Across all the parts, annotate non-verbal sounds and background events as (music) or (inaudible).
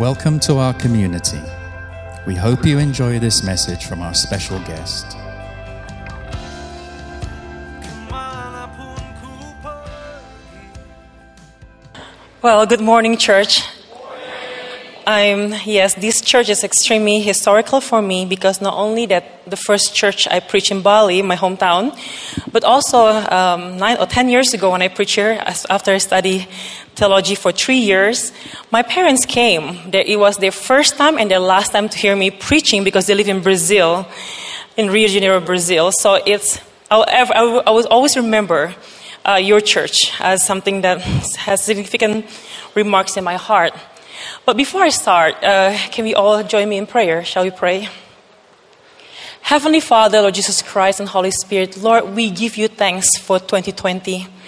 Welcome to our community. We hope you enjoy this message from our special guest. Well, good morning, church. I'm, yes, this church is extremely historical for me because not only that the first church I preached in Bali, my hometown, but also um, nine or ten years ago when I preached here, after I studied theology for three years, my parents came. It was their first time and their last time to hear me preaching because they live in Brazil, in Rio de Janeiro, Brazil. So it's, I I will always remember uh, your church as something that has significant remarks in my heart. But before I start, uh, can we all join me in prayer? Shall we pray? Heavenly Father, Lord Jesus Christ, and Holy Spirit, Lord, we give you thanks for 2020.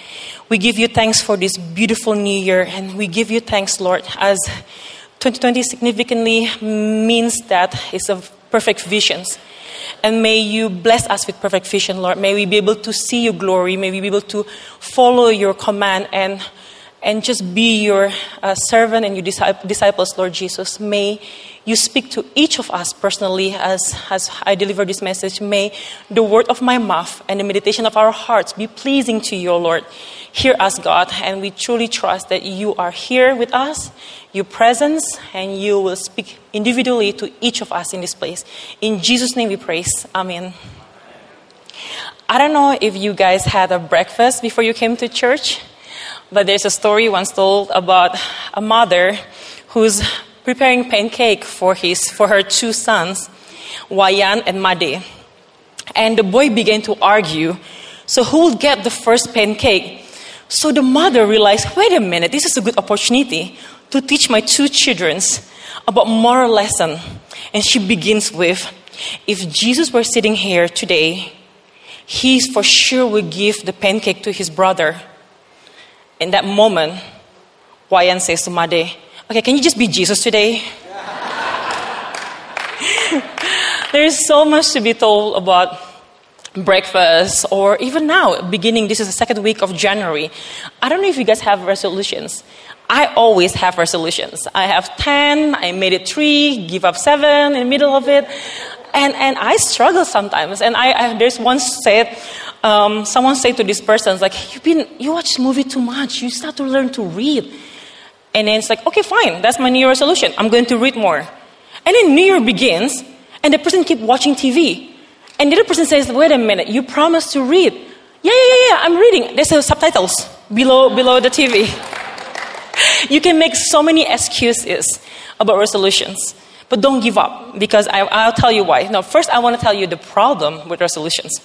We give you thanks for this beautiful new year, and we give you thanks, Lord, as 2020 significantly means that it's of perfect visions. And may you bless us with perfect vision, Lord. May we be able to see your glory. May we be able to follow your command and, and just be your uh, servant and your disciples, Lord Jesus. May you speak to each of us personally as, as I deliver this message. May the word of my mouth and the meditation of our hearts be pleasing to you, Lord. Hear us, God, and we truly trust that you are here with us, your presence, and you will speak individually to each of us in this place. In Jesus' name we praise. Amen. I don't know if you guys had a breakfast before you came to church, but there's a story once told about a mother who's preparing pancake for his for her two sons, Wayan and Made. And the boy began to argue, so who will get the first pancake? So the mother realized, wait a minute, this is a good opportunity to teach my two children about moral lesson. And she begins with, if Jesus were sitting here today, he for sure would give the pancake to his brother. In that moment, Wayan says to Made, okay, can you just be Jesus today? (laughs) there is so much to be told about breakfast or even now beginning this is the second week of january. I don't know if you guys have resolutions. I always have resolutions. I have 10 i made it 3 give up 7 in the middle of it. And, and i struggle sometimes. And I, I there's one said um, someone said to this person it's like you've been you watch movie too much. You start to learn to read. And then it's like okay fine. That's my new resolution. I'm going to read more. And then new year begins and the person keep watching tv and the other person says, wait a minute, you promised to read. Yeah, yeah, yeah, yeah, I'm reading. There's uh, subtitles below, below the TV. (laughs) you can make so many excuses about resolutions. But don't give up because I, I'll tell you why. Now, first, I want to tell you the problem with resolutions.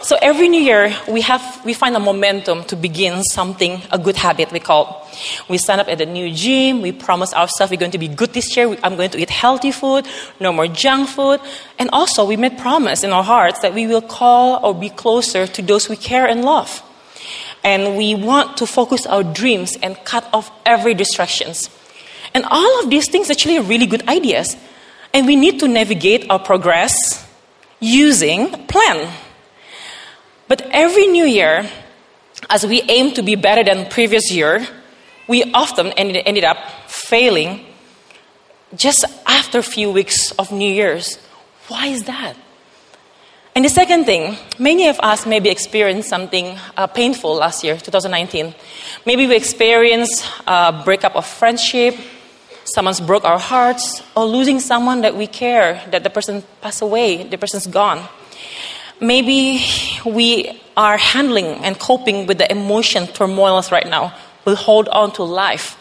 So every new year, we have we find a momentum to begin something, a good habit we call. We sign up at the new gym. We promise ourselves we're going to be good this year. I'm going to eat healthy food, no more junk food, and also we made promise in our hearts that we will call or be closer to those we care and love. And we want to focus our dreams and cut off every distractions. And all of these things actually are really good ideas. And we need to navigate our progress using plan. But every new year, as we aim to be better than previous year, we often ended, ended up failing just after a few weeks of New Year's. Why is that? And the second thing, many of us maybe experienced something uh, painful last year, 2019. Maybe we experienced a breakup of friendship, someone's broke our hearts, or losing someone that we care, that the person passed away, the person's gone. Maybe we are handling and coping with the emotion turmoils right now. We hold on to life.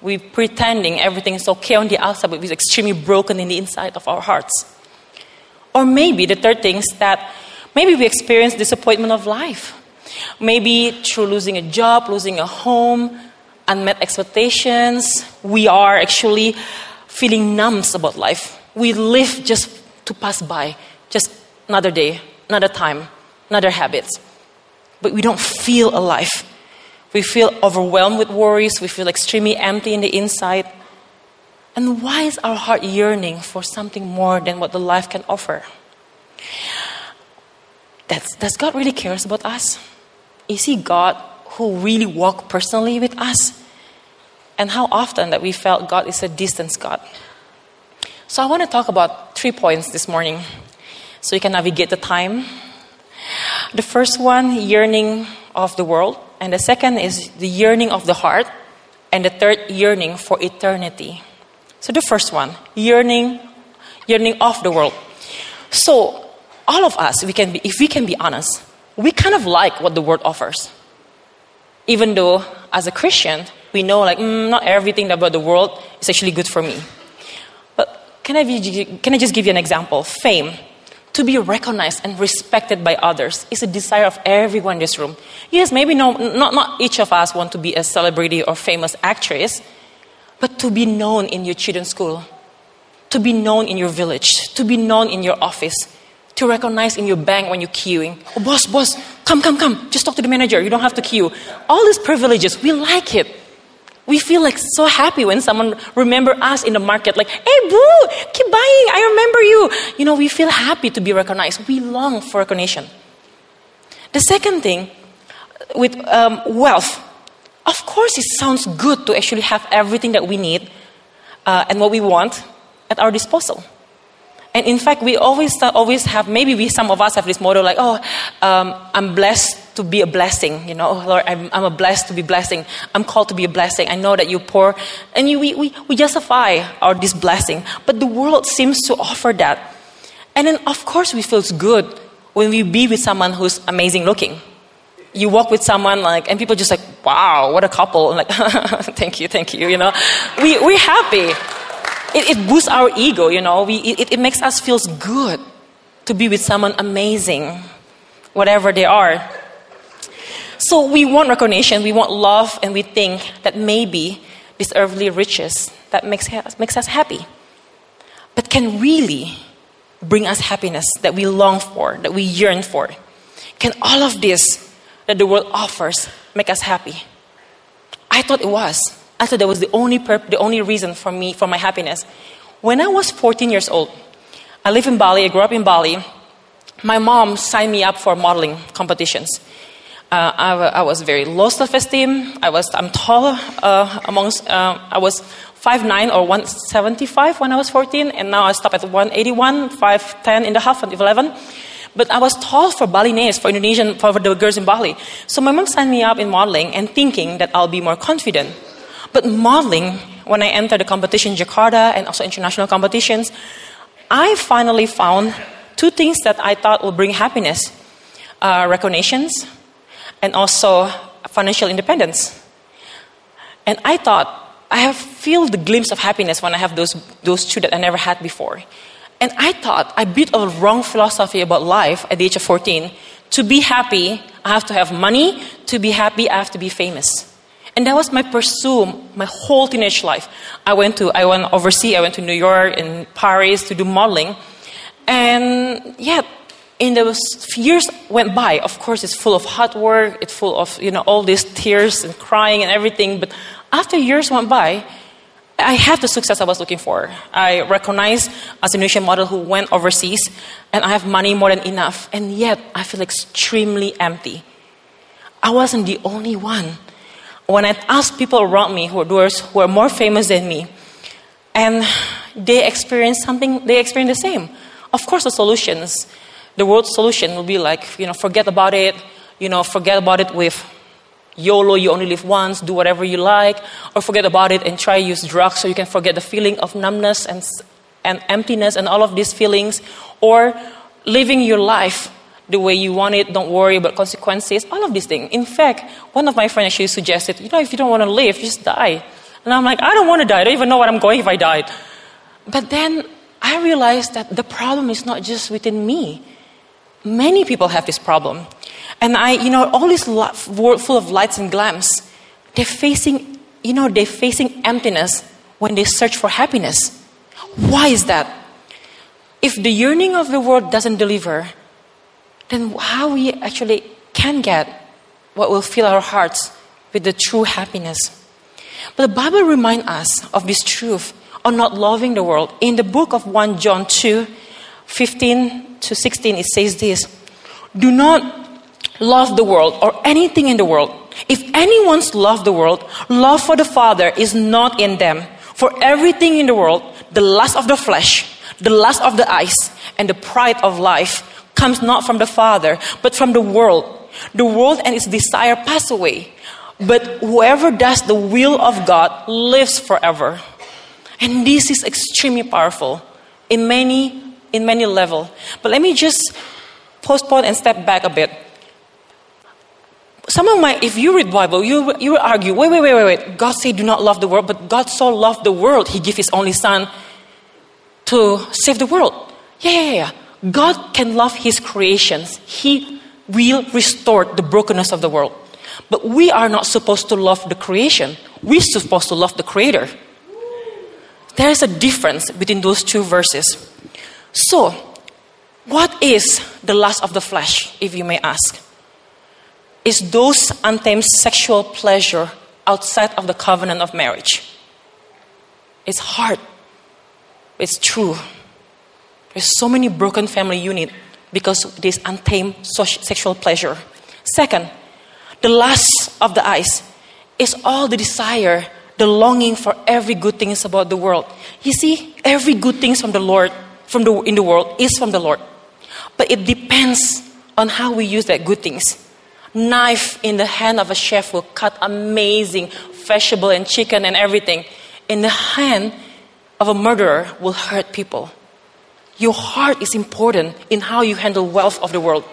We're pretending everything is okay on the outside, but we're extremely broken in the inside of our hearts. Or maybe the third thing is that maybe we experience disappointment of life. Maybe through losing a job, losing a home, unmet expectations, we are actually feeling numb about life. We live just to pass by, just another day, another time, another habit. But we don't feel alive. We feel overwhelmed with worries, we feel extremely empty in the inside. And why is our heart yearning for something more than what the life can offer? That's, does God really cares about us? Is He God who really walk personally with us? and how often that we felt God is a distance God. So I want to talk about three points this morning so you can navigate the time. The first one, yearning of the world, and the second is the yearning of the heart, and the third, yearning for eternity. So the first one, yearning, yearning of the world. So all of us, we can be, if we can be honest, we kind of like what the world offers. Even though, as a Christian, we know like mm, not everything about the world is actually good for me. But can I, be, can I just give you an example? Fame to be recognized and respected by others is a desire of everyone in this room. Yes, maybe no, not, not each of us want to be a celebrity or famous actress, but to be known in your children's school, to be known in your village, to be known in your office, to recognize in your bank when you're queuing. Oh, boss, boss, come, come, come. Just talk to the manager. You don't have to queue. All these privileges, we like it. We feel like so happy when someone remember us in the market, like, hey, boo, keep buying, I remember you. You know, we feel happy to be recognized. We long for recognition. The second thing, with um, wealth, of course, it sounds good to actually have everything that we need uh, and what we want at our disposal. And in fact, we always, always have, maybe we, some of us have this motto like, oh, um, I'm blessed to be a blessing. You know, oh, Lord, I'm, I'm a blessed to be blessing. I'm called to be a blessing. I know that you're poor. And you, we, we, we justify our this blessing. But the world seems to offer that. And then, of course, we feel good when we be with someone who's amazing looking. You walk with someone like, and people just like, wow, what a couple. And (laughs) like, (laughs) thank you, thank you, you know. We, we're happy. It, it boosts our ego, you know. We, it, it makes us feel good to be with someone amazing, whatever they are. So we want recognition, we want love, and we think that maybe these earthly riches that makes, makes us happy. But can really bring us happiness that we long for, that we yearn for? Can all of this that the world offers make us happy? I thought it was. I thought that was the only, perp- the only reason for me, for my happiness. When I was 14 years old, I live in Bali, I grew up in Bali. My mom signed me up for modeling competitions. Uh, I, I, was very low self-esteem. I was, I'm tall uh, amongst, uh, I was 5'9 or 175 when I was 14, and now I stop at 181, 5'10 in the half, and 11. But I was tall for Balinese, for Indonesian, for the girls in Bali. So my mom signed me up in modeling and thinking that I'll be more confident. But modeling, when I entered the competition in Jakarta and also international competitions, I finally found two things that I thought would bring happiness uh, recognitions and also financial independence. And I thought, I have feel the glimpse of happiness when I have those, those two that I never had before. And I thought I built a wrong philosophy about life at the age of 14. To be happy, I have to have money. To be happy, I have to be famous. And that was my pursuit my whole teenage life. I went to, I went overseas, I went to New York and Paris to do modeling. And yeah, in those years went by, of course, it's full of hard work, it's full of, you know, all these tears and crying and everything. But after years went by, I had the success I was looking for. I recognized as a Indonesian model who went overseas, and I have money more than enough. And yet, I feel extremely empty. I wasn't the only one. When I asked people around me who are, who are more famous than me, and they experience something, they experience the same. Of course, the solutions the world solution will be like, you know, forget about it, you know, forget about it with YOLO, you only live once, do whatever you like, or forget about it and try use drugs so you can forget the feeling of numbness and, and emptiness and all of these feelings, or living your life the way you want it, don't worry about consequences, all of these things. In fact, one of my friends actually suggested, you know, if you don't want to live, just die. And I'm like, I don't want to die. I don't even know where I'm going if I died. But then I realized that the problem is not just within me. Many people have this problem. And I, you know, all this world full of lights and glams, they're facing, you know, they're facing emptiness when they search for happiness. Why is that? If the yearning of the world doesn't deliver, then how we actually can get what will fill our hearts with the true happiness. But the Bible reminds us of this truth of not loving the world. In the book of 1 John 2, 15 to 16, it says this Do not love the world or anything in the world. If anyone's loved the world, love for the Father is not in them. For everything in the world, the lust of the flesh, the lust of the eyes, and the pride of life comes not from the Father, but from the world. The world and its desire pass away, but whoever does the will of God lives forever. And this is extremely powerful in many in many level. But let me just postpone and step back a bit. Some of my, if you read Bible, you, you will argue, wait, wait, wait, wait, wait. God said do not love the world, but God so loved the world, He gave His only Son to save the world. Yeah, yeah, yeah. God can love His creations. He will restore the brokenness of the world. But we are not supposed to love the creation. We're supposed to love the Creator. There is a difference between those two verses. So, what is the lust of the flesh, if you may ask? Is those untamed sexual pleasure outside of the covenant of marriage. It's hard. It's true. There's so many broken family unit because of this untamed sexual pleasure. Second, the lust of the eyes is all the desire, the longing for every good things about the world. You see, every good things from the Lord from the, in the world is from the Lord. But it depends on how we use that good things. Knife in the hand of a chef will cut amazing vegetable and chicken and everything. In the hand of a murderer will hurt people. Your heart is important in how you handle wealth of the world.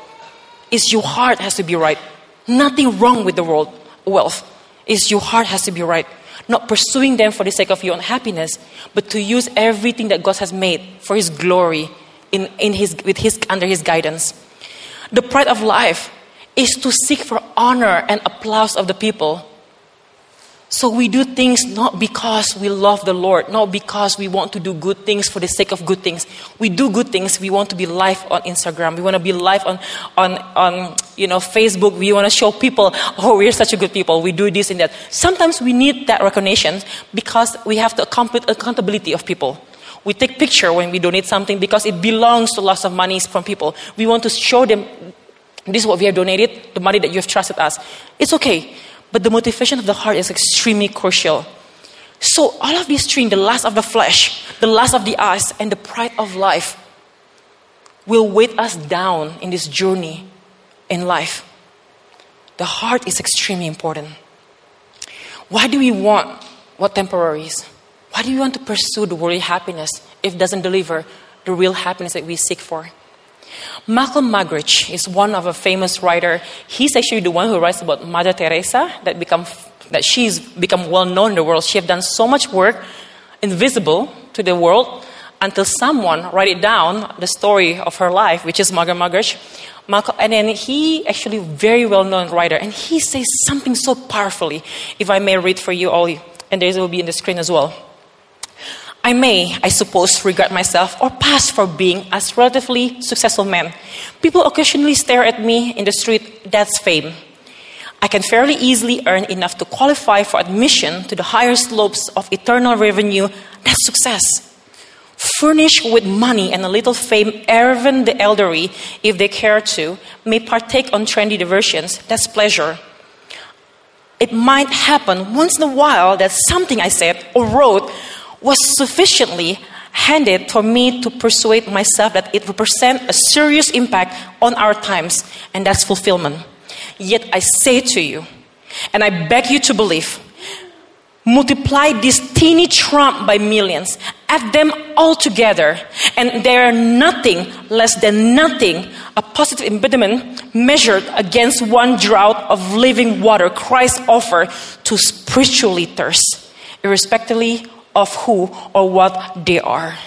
Is your heart has to be right. Nothing wrong with the world wealth. Is your heart has to be right not pursuing them for the sake of your own happiness, but to use everything that God has made for His glory in, in his, with his, under His guidance. The pride of life is to seek for honor and applause of the people so we do things not because we love the Lord, not because we want to do good things for the sake of good things. We do good things. We want to be live on Instagram. We want to be live on, on, on you know, Facebook. We want to show people, oh, we're such a good people. We do this and that. Sometimes we need that recognition because we have the accountability of people. We take picture when we donate something because it belongs to lots of money from people. We want to show them this is what we have donated, the money that you have trusted us. It's okay. But the motivation of the heart is extremely crucial. So, all of these three the lust of the flesh, the lust of the eyes, and the pride of life will weight us down in this journey in life. The heart is extremely important. Why do we want what temporary is? Why do we want to pursue the worldly happiness if it doesn't deliver the real happiness that we seek for? Malcolm Muggeridge is one of a famous writer. He's actually the one who writes about Mother Teresa that become that she's become well known in the world. She have done so much work, invisible to the world, until someone write it down the story of her life, which is Margaret Muggeridge. And then he actually very well known writer, and he says something so powerfully. If I may read for you all, and this will be in the screen as well. I may, I suppose, regard myself or pass for being as relatively successful man. People occasionally stare at me in the street, that's fame. I can fairly easily earn enough to qualify for admission to the higher slopes of eternal revenue, that's success. Furnished with money and a little fame, even the elderly, if they care to, may partake on trendy diversions, that's pleasure. It might happen once in a while that something I said or wrote was sufficiently handed for me to persuade myself that it represents a serious impact on our times, and that's fulfillment. Yet I say to you, and I beg you to believe, multiply this teeny trump by millions, add them all together, and they are nothing less than nothing, a positive impediment measured against one draught of living water Christ offered to spiritually thirst, irrespectively of who or what they are.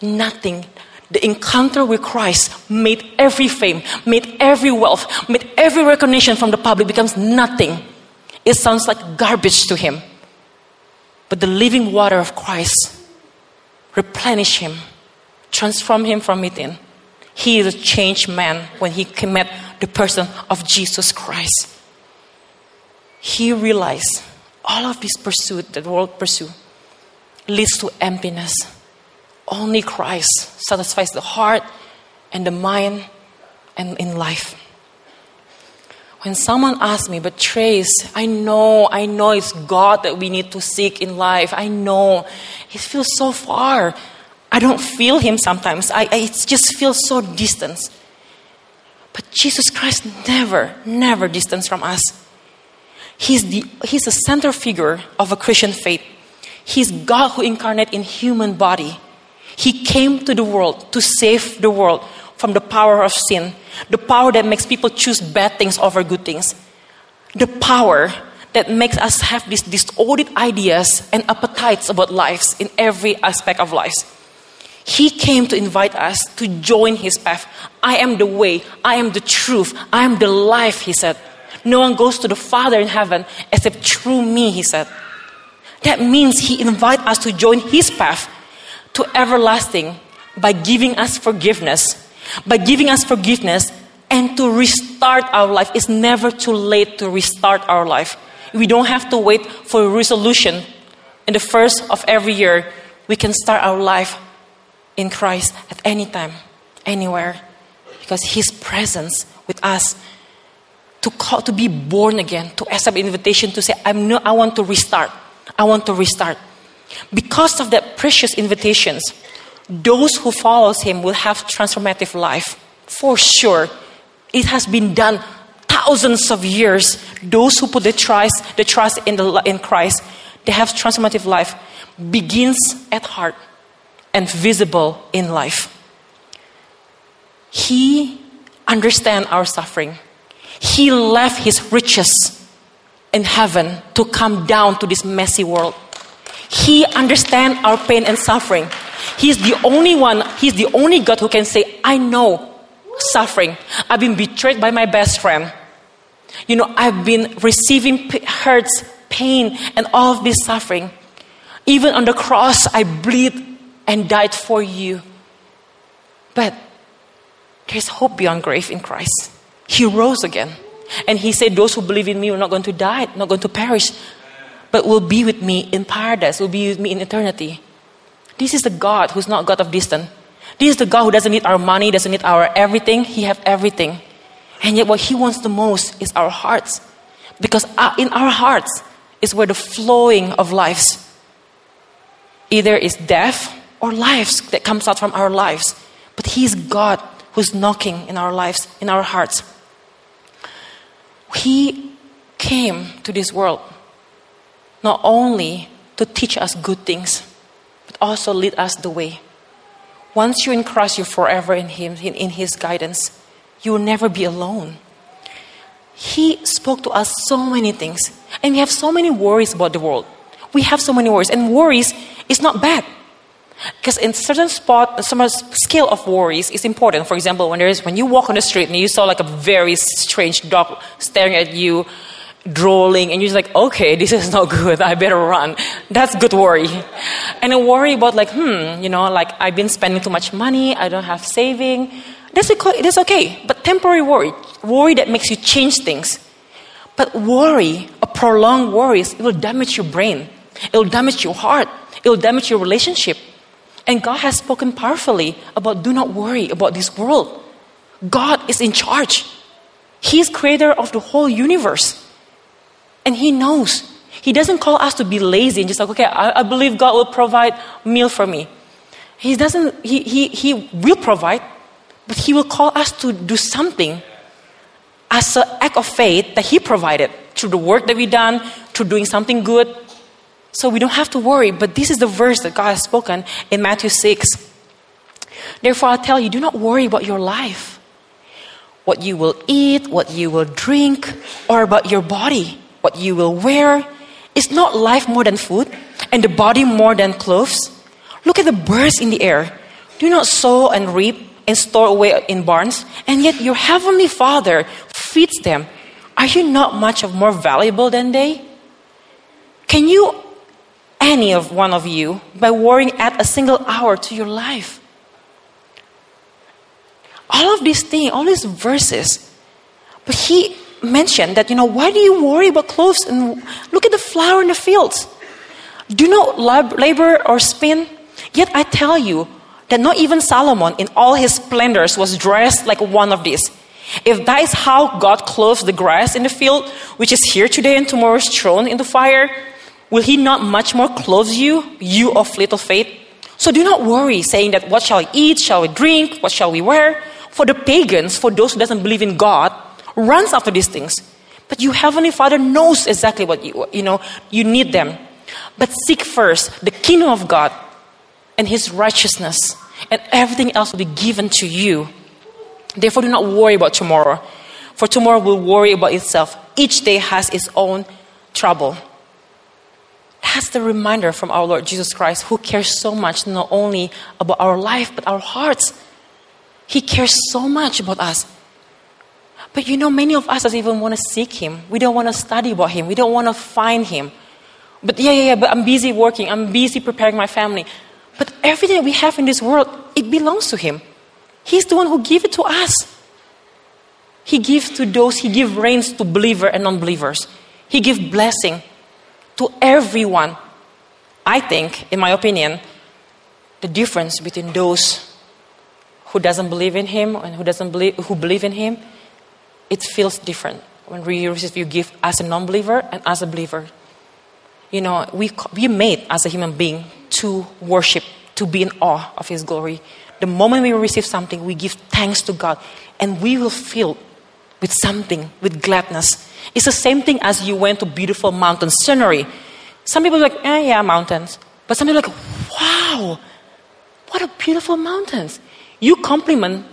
Nothing. The encounter with Christ made every fame, made every wealth, made every recognition from the public becomes nothing. It sounds like garbage to him. But the living water of Christ replenish him, transform him from within. He is a changed man when he met the person of Jesus Christ. He realized all of this pursuit that the world pursue leads to emptiness. Only Christ satisfies the heart and the mind and in life. When someone asks me, but Trace, I know, I know it's God that we need to seek in life. I know. It feels so far. I don't feel Him sometimes. I, I it just feels so distant. But Jesus Christ never, never distant from us. He's the, he's the center figure of a Christian faith. He's God who incarnate in human body. He came to the world to save the world from the power of sin, the power that makes people choose bad things over good things, the power that makes us have these distorted ideas and appetites about lives in every aspect of lives. He came to invite us to join his path. I am the way, I am the truth, I am the life, he said. No one goes to the Father in heaven except through me, he said. That means he invites us to join his path to everlasting by giving us forgiveness. By giving us forgiveness and to restart our life. It's never too late to restart our life. We don't have to wait for a resolution in the first of every year. We can start our life in Christ at any time, anywhere, because His presence with us to call to be born again, to accept invitation to say, I'm no, I want to restart. I want to restart. Because of that precious invitations, those who follows him will have transformative life for sure. It has been done thousands of years. Those who put the trust, the trust in, the, in Christ, they have transformative life. Begins at heart and visible in life. He understands our suffering. He left his riches in heaven to come down to this messy world. He understands our pain and suffering. He's the only one, he's the only God who can say, I know suffering. I've been betrayed by my best friend. You know, I've been receiving hurts, pain, and all of this suffering. Even on the cross, I bleed and died for you. But there's hope beyond grave in Christ. He rose again. And he said, Those who believe in me are not going to die, not going to perish, but will be with me in paradise, will be with me in eternity. This is the God who's not God of distance. This is the God who doesn't need our money, doesn't need our everything. He has everything. And yet, what He wants the most is our hearts. Because in our hearts is where the flowing of lives either is death or lives that comes out from our lives. But He's God who's knocking in our lives, in our hearts. He came to this world not only to teach us good things, but also lead us the way. Once you're in Christ, you're forever in Him, in, in His guidance. You will never be alone. He spoke to us so many things, and we have so many worries about the world. We have so many worries, and worries is not bad. Because in certain spot, some scale of worries is important. For example, when there is when you walk on the street and you saw like a very strange dog staring at you, drooling, and you're like, okay, (laughs) this is not good. I better run. That's good worry. And a worry about like, hmm, you know, like I've been spending too much money. I don't have saving. That's okay. That's okay. But temporary worry, worry that makes you change things. But worry, a prolonged worry, it will damage your brain. It will damage your heart. It will damage your relationship. And God has spoken powerfully about do not worry about this world. God is in charge. He is creator of the whole universe. And He knows. He doesn't call us to be lazy and just like, okay, I, I believe God will provide meal for me. He doesn't, he, he, he will provide, but He will call us to do something as an act of faith that He provided through the work that we've done, through doing something good, so we don't have to worry. But this is the verse that God has spoken in Matthew 6. Therefore, I tell you, do not worry about your life, what you will eat, what you will drink, or about your body, what you will wear. Is not life more than food, and the body more than clothes? Look at the birds in the air. Do not sow and reap and store away in barns, and yet your heavenly Father feeds them. Are you not much of more valuable than they? Can you any of one of you by worrying at a single hour to your life. All of these things, all these verses, but he mentioned that, you know, why do you worry about clothes and look at the flower in the fields? Do not labor or spin? Yet I tell you that not even Solomon in all his splendors was dressed like one of these. If that is how God clothes the grass in the field, which is here today and tomorrow is thrown in the fire, will He not much more clothe you, you of little faith? So do not worry, saying that what shall we eat, shall we drink, what shall we wear? For the pagans, for those who doesn't believe in God, runs after these things. But your heavenly Father knows exactly what you, you know, you need them. But seek first the kingdom of God and his righteousness, and everything else will be given to you. Therefore, do not worry about tomorrow, for tomorrow will worry about itself. Each day has its own trouble. That's the reminder from our Lord Jesus Christ, who cares so much not only about our life, but our hearts. He cares so much about us. But you know, many of us doesn't even want to seek Him. We don't want to study about Him. We don't want to find Him. But yeah, yeah, yeah, but I'm busy working. I'm busy preparing my family. But everything we have in this world, it belongs to Him. He's the one who gave it to us. He gives to those, He gives rains to believers and non believers. He gives blessing to everyone. I think, in my opinion, the difference between those who doesn't believe in Him and who doesn't believe, who believe in Him, it feels different when we receive you give as a non-believer and as a believer. You know, we we made as a human being to worship, to be in awe of His glory. The moment we receive something, we give thanks to God, and we will feel with something, with gladness. It's the same thing as you went to beautiful mountain scenery. Some people are like, eh, yeah, mountains. But some people are like, wow, what a beautiful mountains. You compliment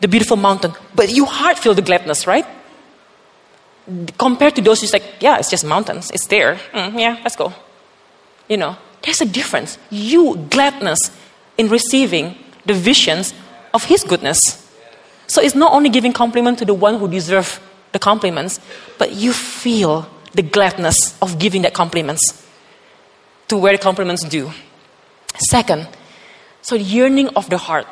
the beautiful mountain, but your heart feel the gladness, right? Compared to those who's like, yeah, it's just mountains, it's there. Mm, yeah, let's go. You know, there's a difference. You gladness in receiving the visions of His goodness. So it's not only giving compliment to the one who deserve the compliments, but you feel the gladness of giving that compliments to where the compliments due. Second, so yearning of the heart.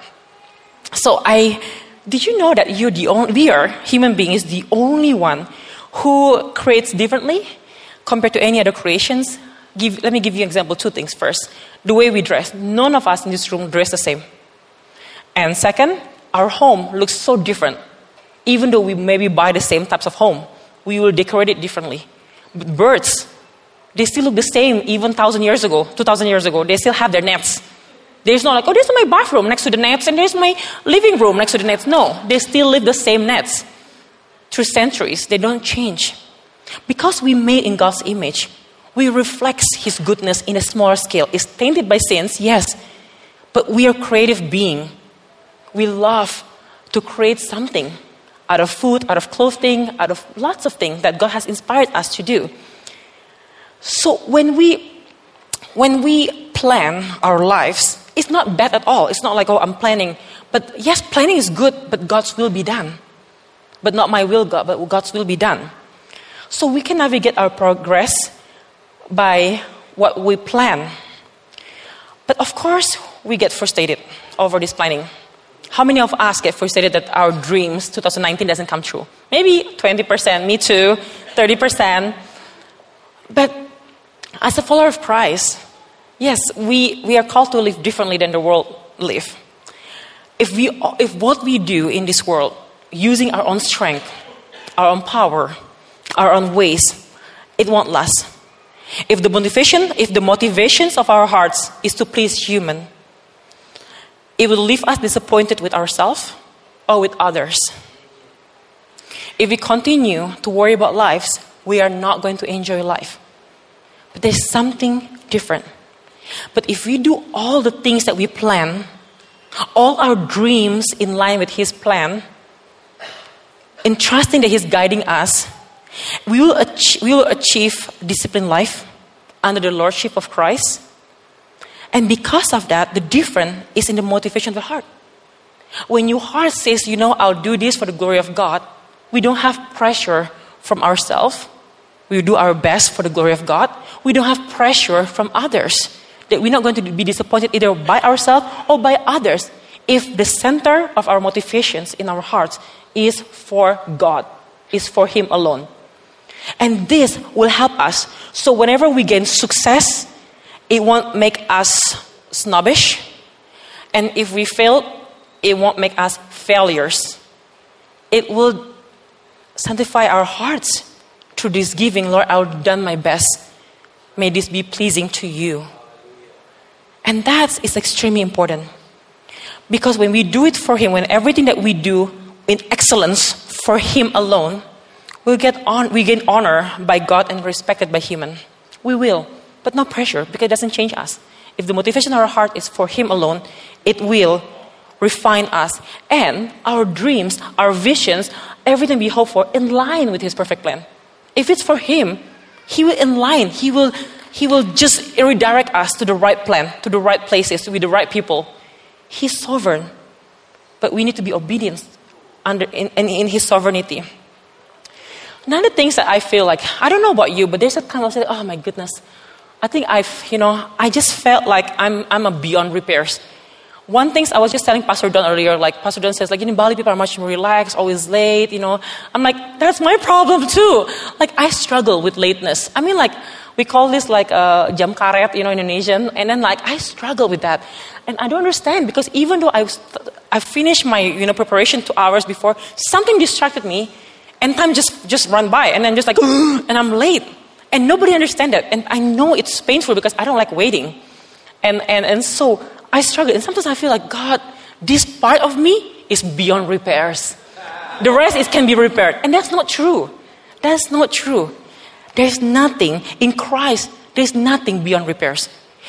So I did you know that you're the only we are human beings the only one who creates differently compared to any other creations? Give, let me give you an example. Two things. First, the way we dress. None of us in this room dress the same. And second, our home looks so different. Even though we maybe buy the same types of home, we will decorate it differently. But birds, they still look the same even thousand years ago, two thousand years ago. They still have their nets. There's not like, oh, there's my bathroom next to the nets and there's my living room next to the nets. No, they still live the same nets through centuries. They don't change. Because we made in God's image, we reflect His goodness in a smaller scale. It's tainted by sins, yes, but we are creative being. We love to create something out of food, out of clothing, out of lots of things that God has inspired us to do. So when we when we plan our lives, it's not bad at all. It's not like, oh, I'm planning. But yes, planning is good, but God's will be done. But not my will, God, but God's will be done. So we can navigate our progress by what we plan. But of course, we get frustrated over this planning. How many of us get frustrated that our dreams 2019 doesn't come true? Maybe 20%, me too, 30%. But as a follower of Christ, yes, we, we are called to live differently than the world live. If, we, if what we do in this world, using our own strength, our own power, our own ways, it won't last. If the motivation, if the motivations of our hearts is to please human, it will leave us disappointed with ourselves or with others. If we continue to worry about lives, we are not going to enjoy life. But there's something different. But if we do all the things that we plan, all our dreams in line with His plan, in trusting that He's guiding us, we will, ach- we will achieve disciplined life under the Lordship of Christ and because of that, the difference is in the motivation of the heart. When your heart says, you know, I'll do this for the glory of God, we don't have pressure from ourselves. We do our best for the glory of God. We don't have pressure from others. That we're not going to be disappointed either by ourselves or by others if the center of our motivations in our hearts is for God, is for Him alone. And this will help us. So whenever we gain success it won't make us snobbish. And if we fail, it won't make us failures. it will sanctify our hearts through this giving. Lord, I've done my best. May this be pleasing to you. And that is extremely important. Because when we do it for Him, when everything that we do in excellence for Him alone, we'll get on, we gain honor by God and respected by human. We will, but no pressure because it doesn't change us. If the motivation of our heart is for Him alone, it will refine us and our dreams, our visions, everything we hope for in line with His perfect plan. If it's for Him, He will in line. He will, he will just redirect us to the right plan, to the right places, with the right people. He's sovereign, but we need to be obedient under, in, in, in His sovereignty. None of the things that I feel like, I don't know about you, but there's a time I say, oh my goodness, I think I've, you know, I just felt like I'm, I'm a beyond repairs. One thing I was just telling Pastor Don earlier, like Pastor Don says, like in Bali people are much more relaxed, always late, you know. I'm like, that's my problem too. Like I struggle with lateness. I mean like, we call this like uh, jam karet, you know, Indonesian, and then like I struggle with that, and I don't understand because even though I I finished my you know preparation two hours before, something distracted me, and time just just run by, and then just like, (gasps) and I'm late, and nobody understands that, and I know it's painful because I don't like waiting, and and and so I struggle. And sometimes I feel like, God, this part of me is beyond repairs. The rest is, can be repaired. And that's not true. That's not true. There's nothing in Christ, there's nothing beyond repairs.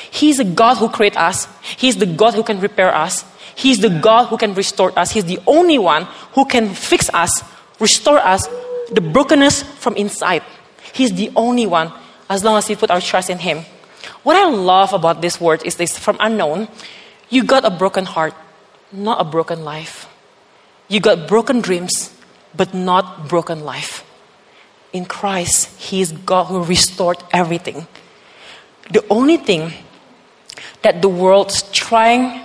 He's the God who created us. He's the God who can repair us. He's the God who can restore us. He's the only one who can fix us, restore us, the brokenness from inside. He's the only one as long as we put our trust in Him. What I love about this word is this from unknown, you got a broken heart, not a broken life. You got broken dreams, but not broken life. In Christ, He is God who restored everything. The only thing that the world's trying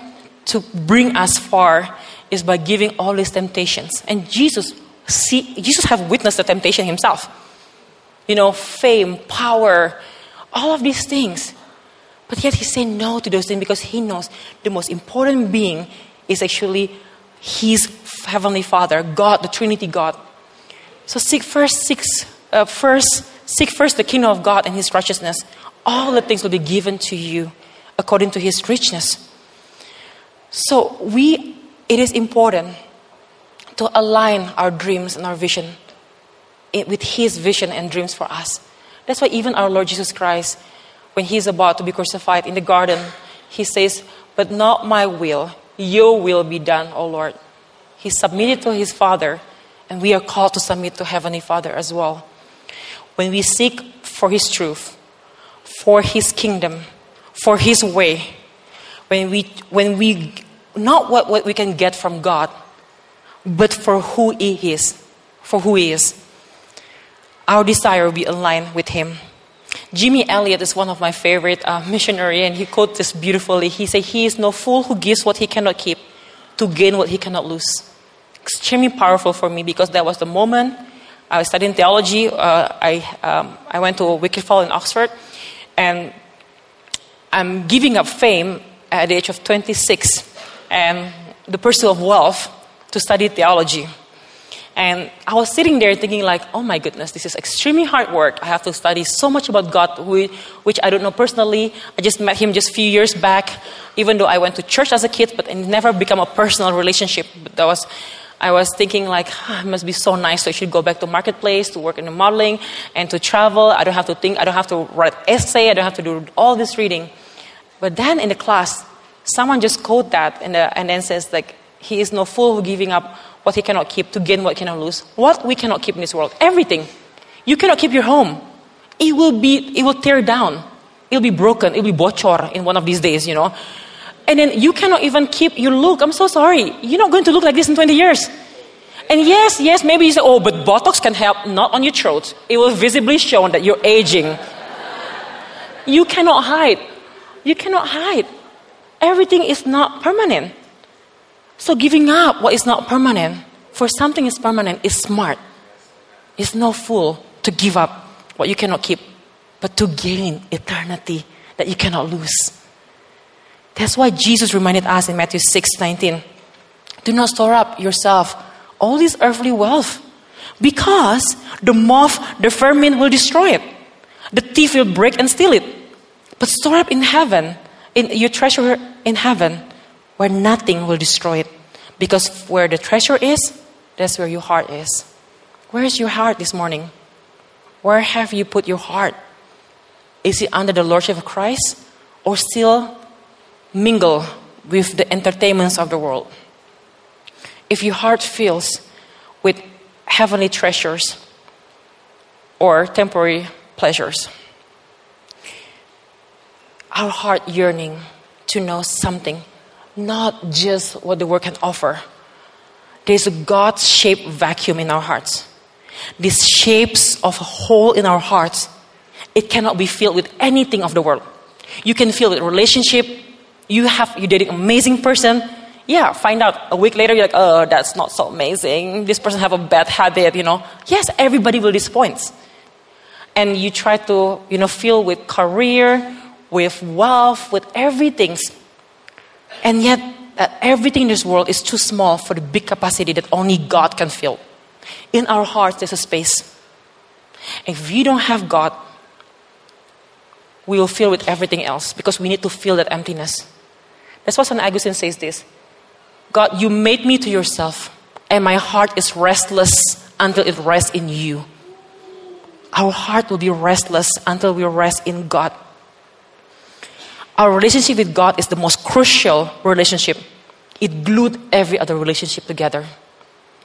to bring us far is by giving all these temptations. And Jesus, see, Jesus have witnessed the temptation himself. You know, fame, power, all of these things. But yet he said no to those things because he knows the most important being is actually his heavenly Father, God, the Trinity God. So seek first, seek, uh, first, seek first the kingdom of God and His righteousness. All the things will be given to you according to His richness. So we, it is important to align our dreams and our vision with His vision and dreams for us. That's why even our Lord Jesus Christ when he's about to be crucified in the garden, he says, But not my will, your will be done, O Lord. He submitted to his Father, and we are called to submit to Heavenly Father as well. When we seek for his truth, for his kingdom, for his way, when we, when we not what, what we can get from God, but for who he is, for who he is, our desire will be aligned with him. Jimmy Elliot is one of my favorite uh, missionary, and he quotes this beautifully. He said, "He is no fool who gives what he cannot keep to gain what he cannot lose." Extremely powerful for me because that was the moment I was studying theology. Uh, I um, I went to Wycliffe Hall in Oxford, and I'm giving up fame at the age of 26 and the pursuit of wealth to study theology. And I was sitting there thinking, like, oh my goodness, this is extremely hard work. I have to study so much about God, which I don't know personally. I just met him just a few years back, even though I went to church as a kid, but it never become a personal relationship. But that was, I was thinking, like, oh, it must be so nice. So I should go back to marketplace to work in the modeling and to travel. I don't have to think, I don't have to write essay, I don't have to do all this reading. But then in the class, someone just quote that the, uh, and then says, like, he is no fool who giving up what he cannot keep to gain what he cannot lose. What we cannot keep in this world. Everything. You cannot keep your home. It will be, it will tear down. It'll be broken. It'll be bocor in one of these days, you know. And then you cannot even keep your look. I'm so sorry. You're not going to look like this in 20 years. And yes, yes, maybe you say, oh, but Botox can help. Not on your throat. It will visibly show that you're aging. you cannot hide. You cannot hide. Everything is not permanent. So giving up what is not permanent for something is permanent is smart. It's no fool to give up what you cannot keep, but to gain eternity that you cannot lose. That's why Jesus reminded us in Matthew 6 19 do not store up yourself all this earthly wealth? Because the moth, the vermin will destroy it. The thief will break and steal it. But store up in heaven, in your treasure in heaven, where nothing will destroy it. Because where the treasure is, that's where your heart is. Where is your heart this morning? Where have you put your heart? Is it under the Lordship of Christ or still mingle with the entertainments of the world? If your heart fills with heavenly treasures or temporary pleasures, our heart yearning to know something, not just what the world can offer. There's a God shaped vacuum in our hearts. This shapes of a hole in our hearts. It cannot be filled with anything of the world. You can fill it relationship. You have you dating an amazing person. Yeah, find out a week later you're like, oh, that's not so amazing. This person have a bad habit, you know. Yes, everybody will disappoint. And you try to, you know, fill with career, with wealth, with everything. And yet, uh, everything in this world is too small for the big capacity that only God can fill. In our hearts, there's a space. If we don't have God, we will fill with everything else because we need to fill that emptiness. That's why St. Augustine says this God, you made me to yourself, and my heart is restless until it rests in you. Our heart will be restless until we rest in God. Our relationship with God is the most crucial relationship. It glued every other relationship together.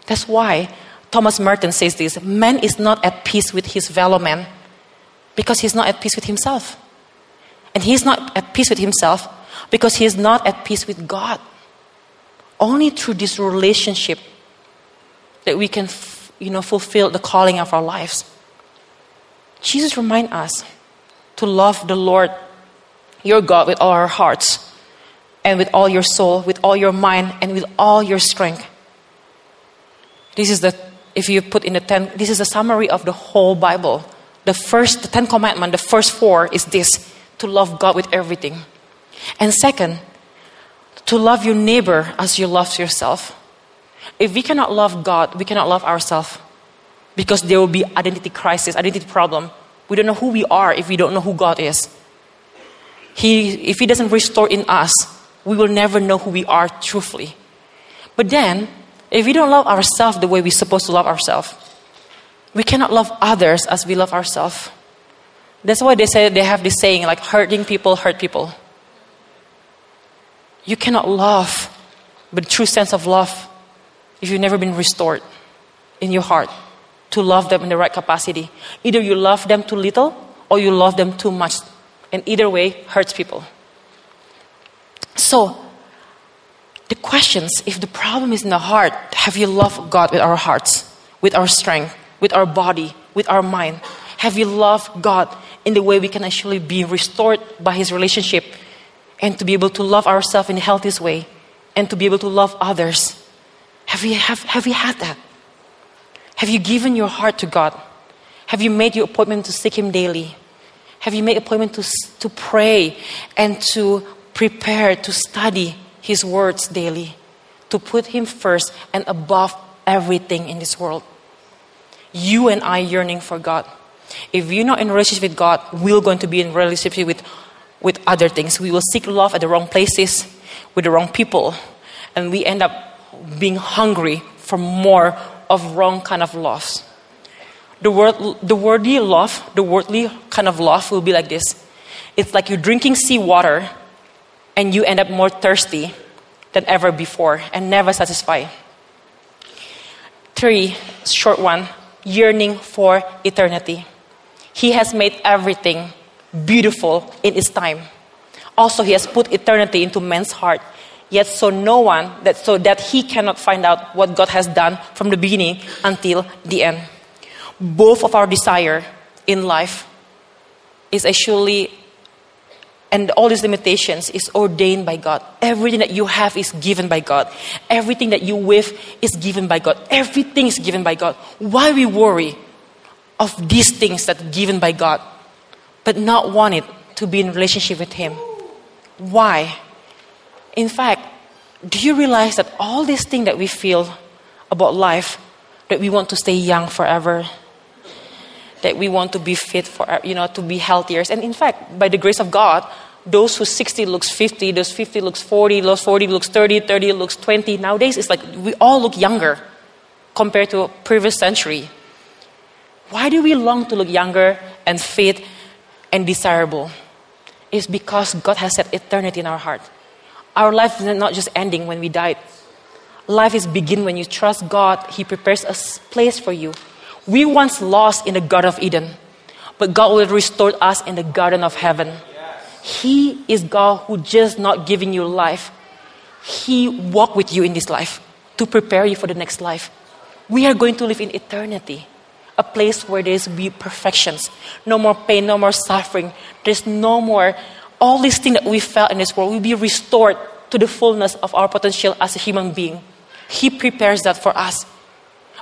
That's why Thomas Merton says this man is not at peace with his fellow man because he's not at peace with himself. And he's not at peace with himself because he is not at peace with God. Only through this relationship that we can you know, fulfill the calling of our lives. Jesus reminds us to love the Lord your God with all our hearts and with all your soul, with all your mind, and with all your strength. This is the, if you put in the ten, this is a summary of the whole Bible. The first, the Ten Commandment, the first four is this to love God with everything. And second, to love your neighbor as you love yourself. If we cannot love God, we cannot love ourselves because there will be identity crisis, identity problem. We don't know who we are if we don't know who God is. He, if He doesn't restore in us, we will never know who we are truthfully. But then, if we don't love ourselves the way we're supposed to love ourselves, we cannot love others as we love ourselves. That's why they say they have this saying like hurting people hurt people. You cannot love with true sense of love if you've never been restored in your heart to love them in the right capacity. Either you love them too little or you love them too much. And either way hurts people. So, the questions if the problem is in the heart, have you loved God with our hearts, with our strength, with our body, with our mind? Have you loved God in the way we can actually be restored by His relationship and to be able to love ourselves in the healthiest way and to be able to love others? Have you, have, have you had that? Have you given your heart to God? Have you made your appointment to seek Him daily? Have you made appointment to, to pray and to prepare to study His words daily? To put Him first and above everything in this world. You and I yearning for God. If we're not in relationship with God, we're going to be in relationship with, with other things. We will seek love at the wrong places, with the wrong people, and we end up being hungry for more of wrong kind of loves. The, word, the worldly love, the worldly kind of love will be like this. It's like you're drinking seawater and you end up more thirsty than ever before and never satisfied. Three, short one, yearning for eternity. He has made everything beautiful in its time. Also, he has put eternity into man's heart. Yet, so no one that so that he cannot find out what God has done from the beginning until the end. Both of our desire in life is actually and all these limitations is ordained by God. Everything that you have is given by God. Everything that you with is given by God. Everything is given by God. Why we worry of these things that are given by God, but not want it to be in relationship with Him? Why? In fact, do you realize that all these things that we feel about life that we want to stay young forever, that we want to be fit for, uh, you know, to be healthier. And in fact, by the grace of God, those who 60 looks 50, those 50 looks 40, those 40 looks 30, 30 looks 20. Nowadays, it's like we all look younger compared to previous century. Why do we long to look younger and fit and desirable? It's because God has set eternity in our heart. Our life is not just ending when we die. Life is begin when you trust God. He prepares a place for you. We once lost in the Garden of Eden, but God will restore us in the Garden of Heaven. He is God who just not giving you life. He walk with you in this life to prepare you for the next life. We are going to live in eternity, a place where there's be perfections, no more pain, no more suffering. There's no more all these things that we felt in this world will be restored to the fullness of our potential as a human being. He prepares that for us.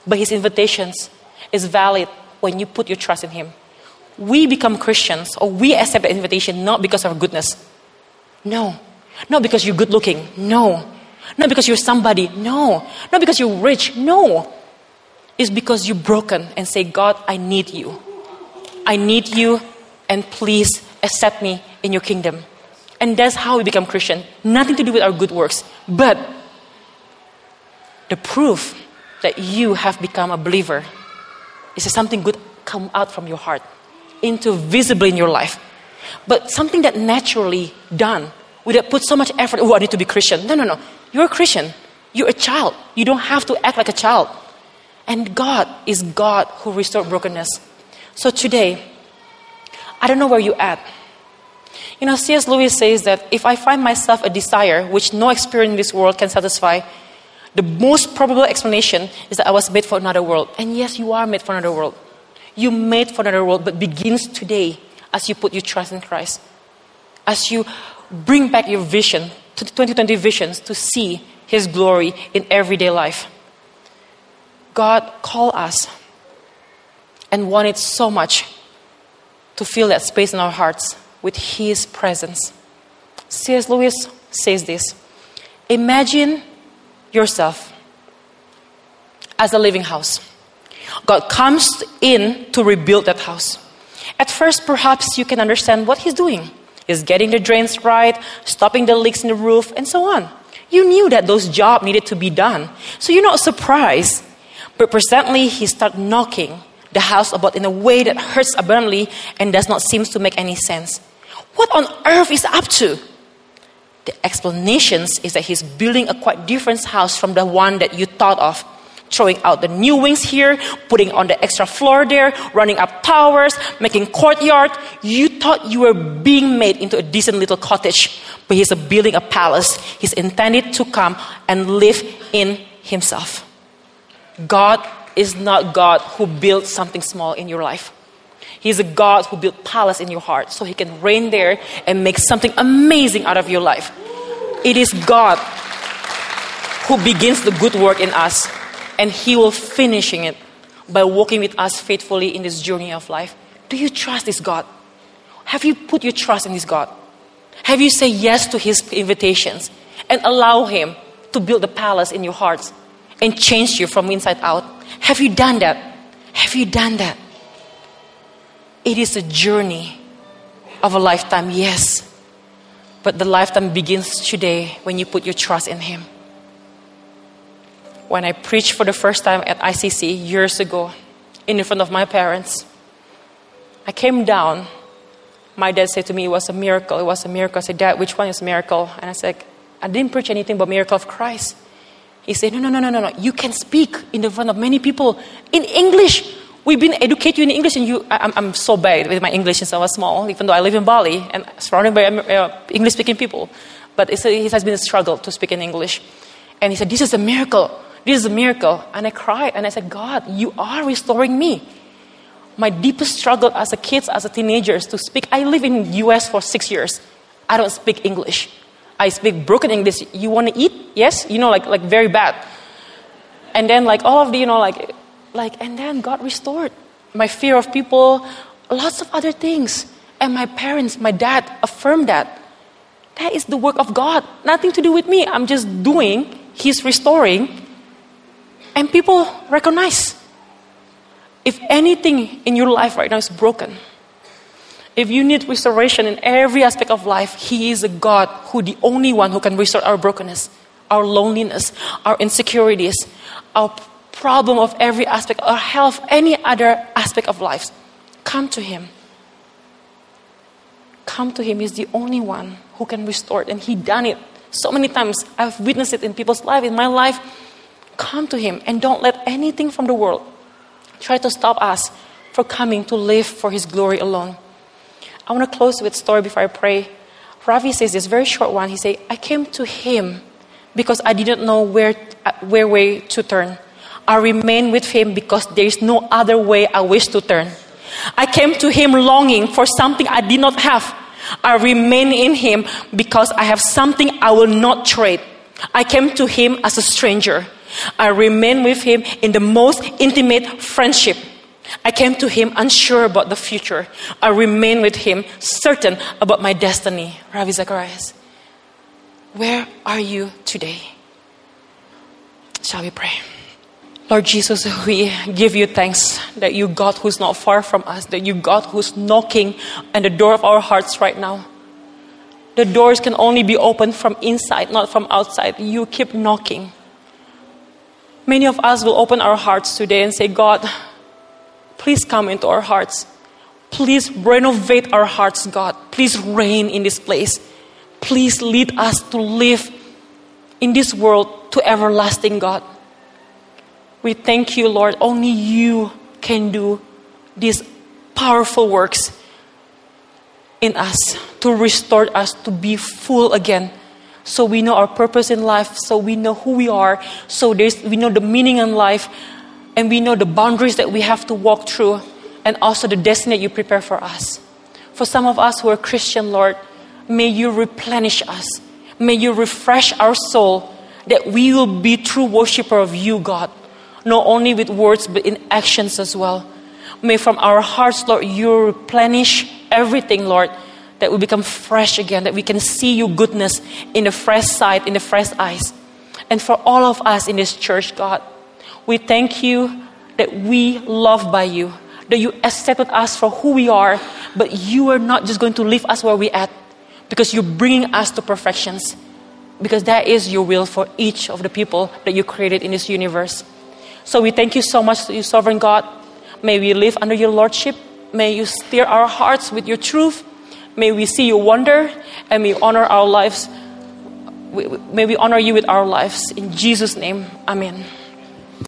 But his invitations is valid when you put your trust in him we become Christians or we accept the invitation not because of goodness. No. Not because you're good looking. No. Not because you're somebody. No. Not because you're rich. No. It's because you're broken and say, God, I need you. I need you and please accept me in your kingdom. And that's how we become Christian. Nothing to do with our good works. But the proof that you have become a believer is something good come out from your heart into visibly in your life. But something that naturally done, without put so much effort, oh, I need to be Christian. No, no, no. You're a Christian. You're a child. You don't have to act like a child. And God is God who restored brokenness. So today, I don't know where you're at. You know, C.S. Lewis says that if I find myself a desire which no experience in this world can satisfy, the most probable explanation is that I was made for another world. And yes, you are made for another world you made for another world, but begins today as you put your trust in Christ. As you bring back your vision, to the 2020 visions, to see His glory in everyday life. God called us and wanted so much to fill that space in our hearts with His presence. C.S. Lewis says this Imagine yourself as a living house. God comes in to rebuild that house. At first, perhaps you can understand what He's doing. He's getting the drains right, stopping the leaks in the roof, and so on. You knew that those jobs needed to be done, so you're not surprised. But presently, He starts knocking the house about in a way that hurts abundantly and does not seem to make any sense. What on earth is up to? The explanations is that he's building a quite different house from the one that you thought of throwing out the new wings here, putting on the extra floor there, running up towers, making courtyard. You thought you were being made into a decent little cottage, but he's building a palace. He's intended to come and live in himself. God is not God who built something small in your life. He's a God who built palace in your heart so he can reign there and make something amazing out of your life. It is God who begins the good work in us and He will finishing it by walking with us faithfully in this journey of life. Do you trust this God? Have you put your trust in this God? Have you said yes to His invitations and allow Him to build the palace in your hearts and change you from inside out? Have you done that? Have you done that? It is a journey of a lifetime, yes. But the lifetime begins today when you put your trust in Him when I preached for the first time at ICC years ago in front of my parents. I came down. My dad said to me, It was a miracle. It was a miracle. I said, Dad, which one is a miracle? And I said, I didn't preach anything but miracle of Christ. He said, No, no, no, no, no, no. You can speak in the front of many people in English. We've been educated you in English, and you, I, am so bad with my English since I was small, even though I live in Bali and surrounded by uh, English speaking people. But a, it has been a struggle to speak in English. And he said, This is a miracle. This is a miracle. And I cried and I said, God, you are restoring me. My deepest struggle as a kid, as a teenager, is to speak. I live in US for six years. I don't speak English. I speak broken English. You want to eat? Yes? You know, like, like very bad. And then like all of the, you know, like, like, and then God restored my fear of people, lots of other things. And my parents, my dad affirmed that. That is the work of God. Nothing to do with me. I'm just doing. He's restoring. And people recognize if anything in your life right now is broken, if you need restoration in every aspect of life, He is a God who the only one who can restore our brokenness, our loneliness, our insecurities, our problem of every aspect, our health, any other aspect of life. Come to Him. Come to Him. He's the only one who can restore it, and He done it so many times. I've witnessed it in people's life, in my life. Come to Him and don't let anything from the world try to stop us from coming to live for His glory alone. I want to close with a story before I pray. Ravi says this very short one. He said, I came to him because I didn't know where, uh, where way to turn. I remain with him because there is no other way I wish to turn. I came to him longing for something I did not have. I remain in him because I have something I will not trade. I came to him as a stranger. I remain with him in the most intimate friendship. I came to him unsure about the future. I remain with him certain about my destiny. Ravi Zacharias, where are you today? Shall we pray? Lord Jesus, we give you thanks that you God who's not far from us, that you God who's knocking on the door of our hearts right now. The doors can only be opened from inside, not from outside. You keep knocking. Many of us will open our hearts today and say, God, Please come into our hearts. Please renovate our hearts, God. Please reign in this place. Please lead us to live in this world to everlasting God. We thank you, Lord. Only you can do these powerful works in us to restore us to be full again. So we know our purpose in life, so we know who we are, so we know the meaning in life, and we know the boundaries that we have to walk through and also the destiny that you prepare for us. For some of us who are Christian, Lord, may you replenish us. May you refresh our soul that we will be true worshiper of you, God, not only with words but in actions as well. May from our hearts, Lord, you replenish everything, Lord, that we become fresh again, that we can see your goodness in the fresh sight, in the fresh eyes. And for all of us in this church, God, we thank you that we love by you, that you accepted us for who we are, but you are not just going to leave us where we're at because you're bringing us to perfections. Because that is your will for each of the people that you created in this universe. So we thank you so much, you sovereign God. May we live under your lordship. May you steer our hearts with your truth. May we see your wonder and may we honor our lives. May we honor you with our lives. In Jesus' name, amen.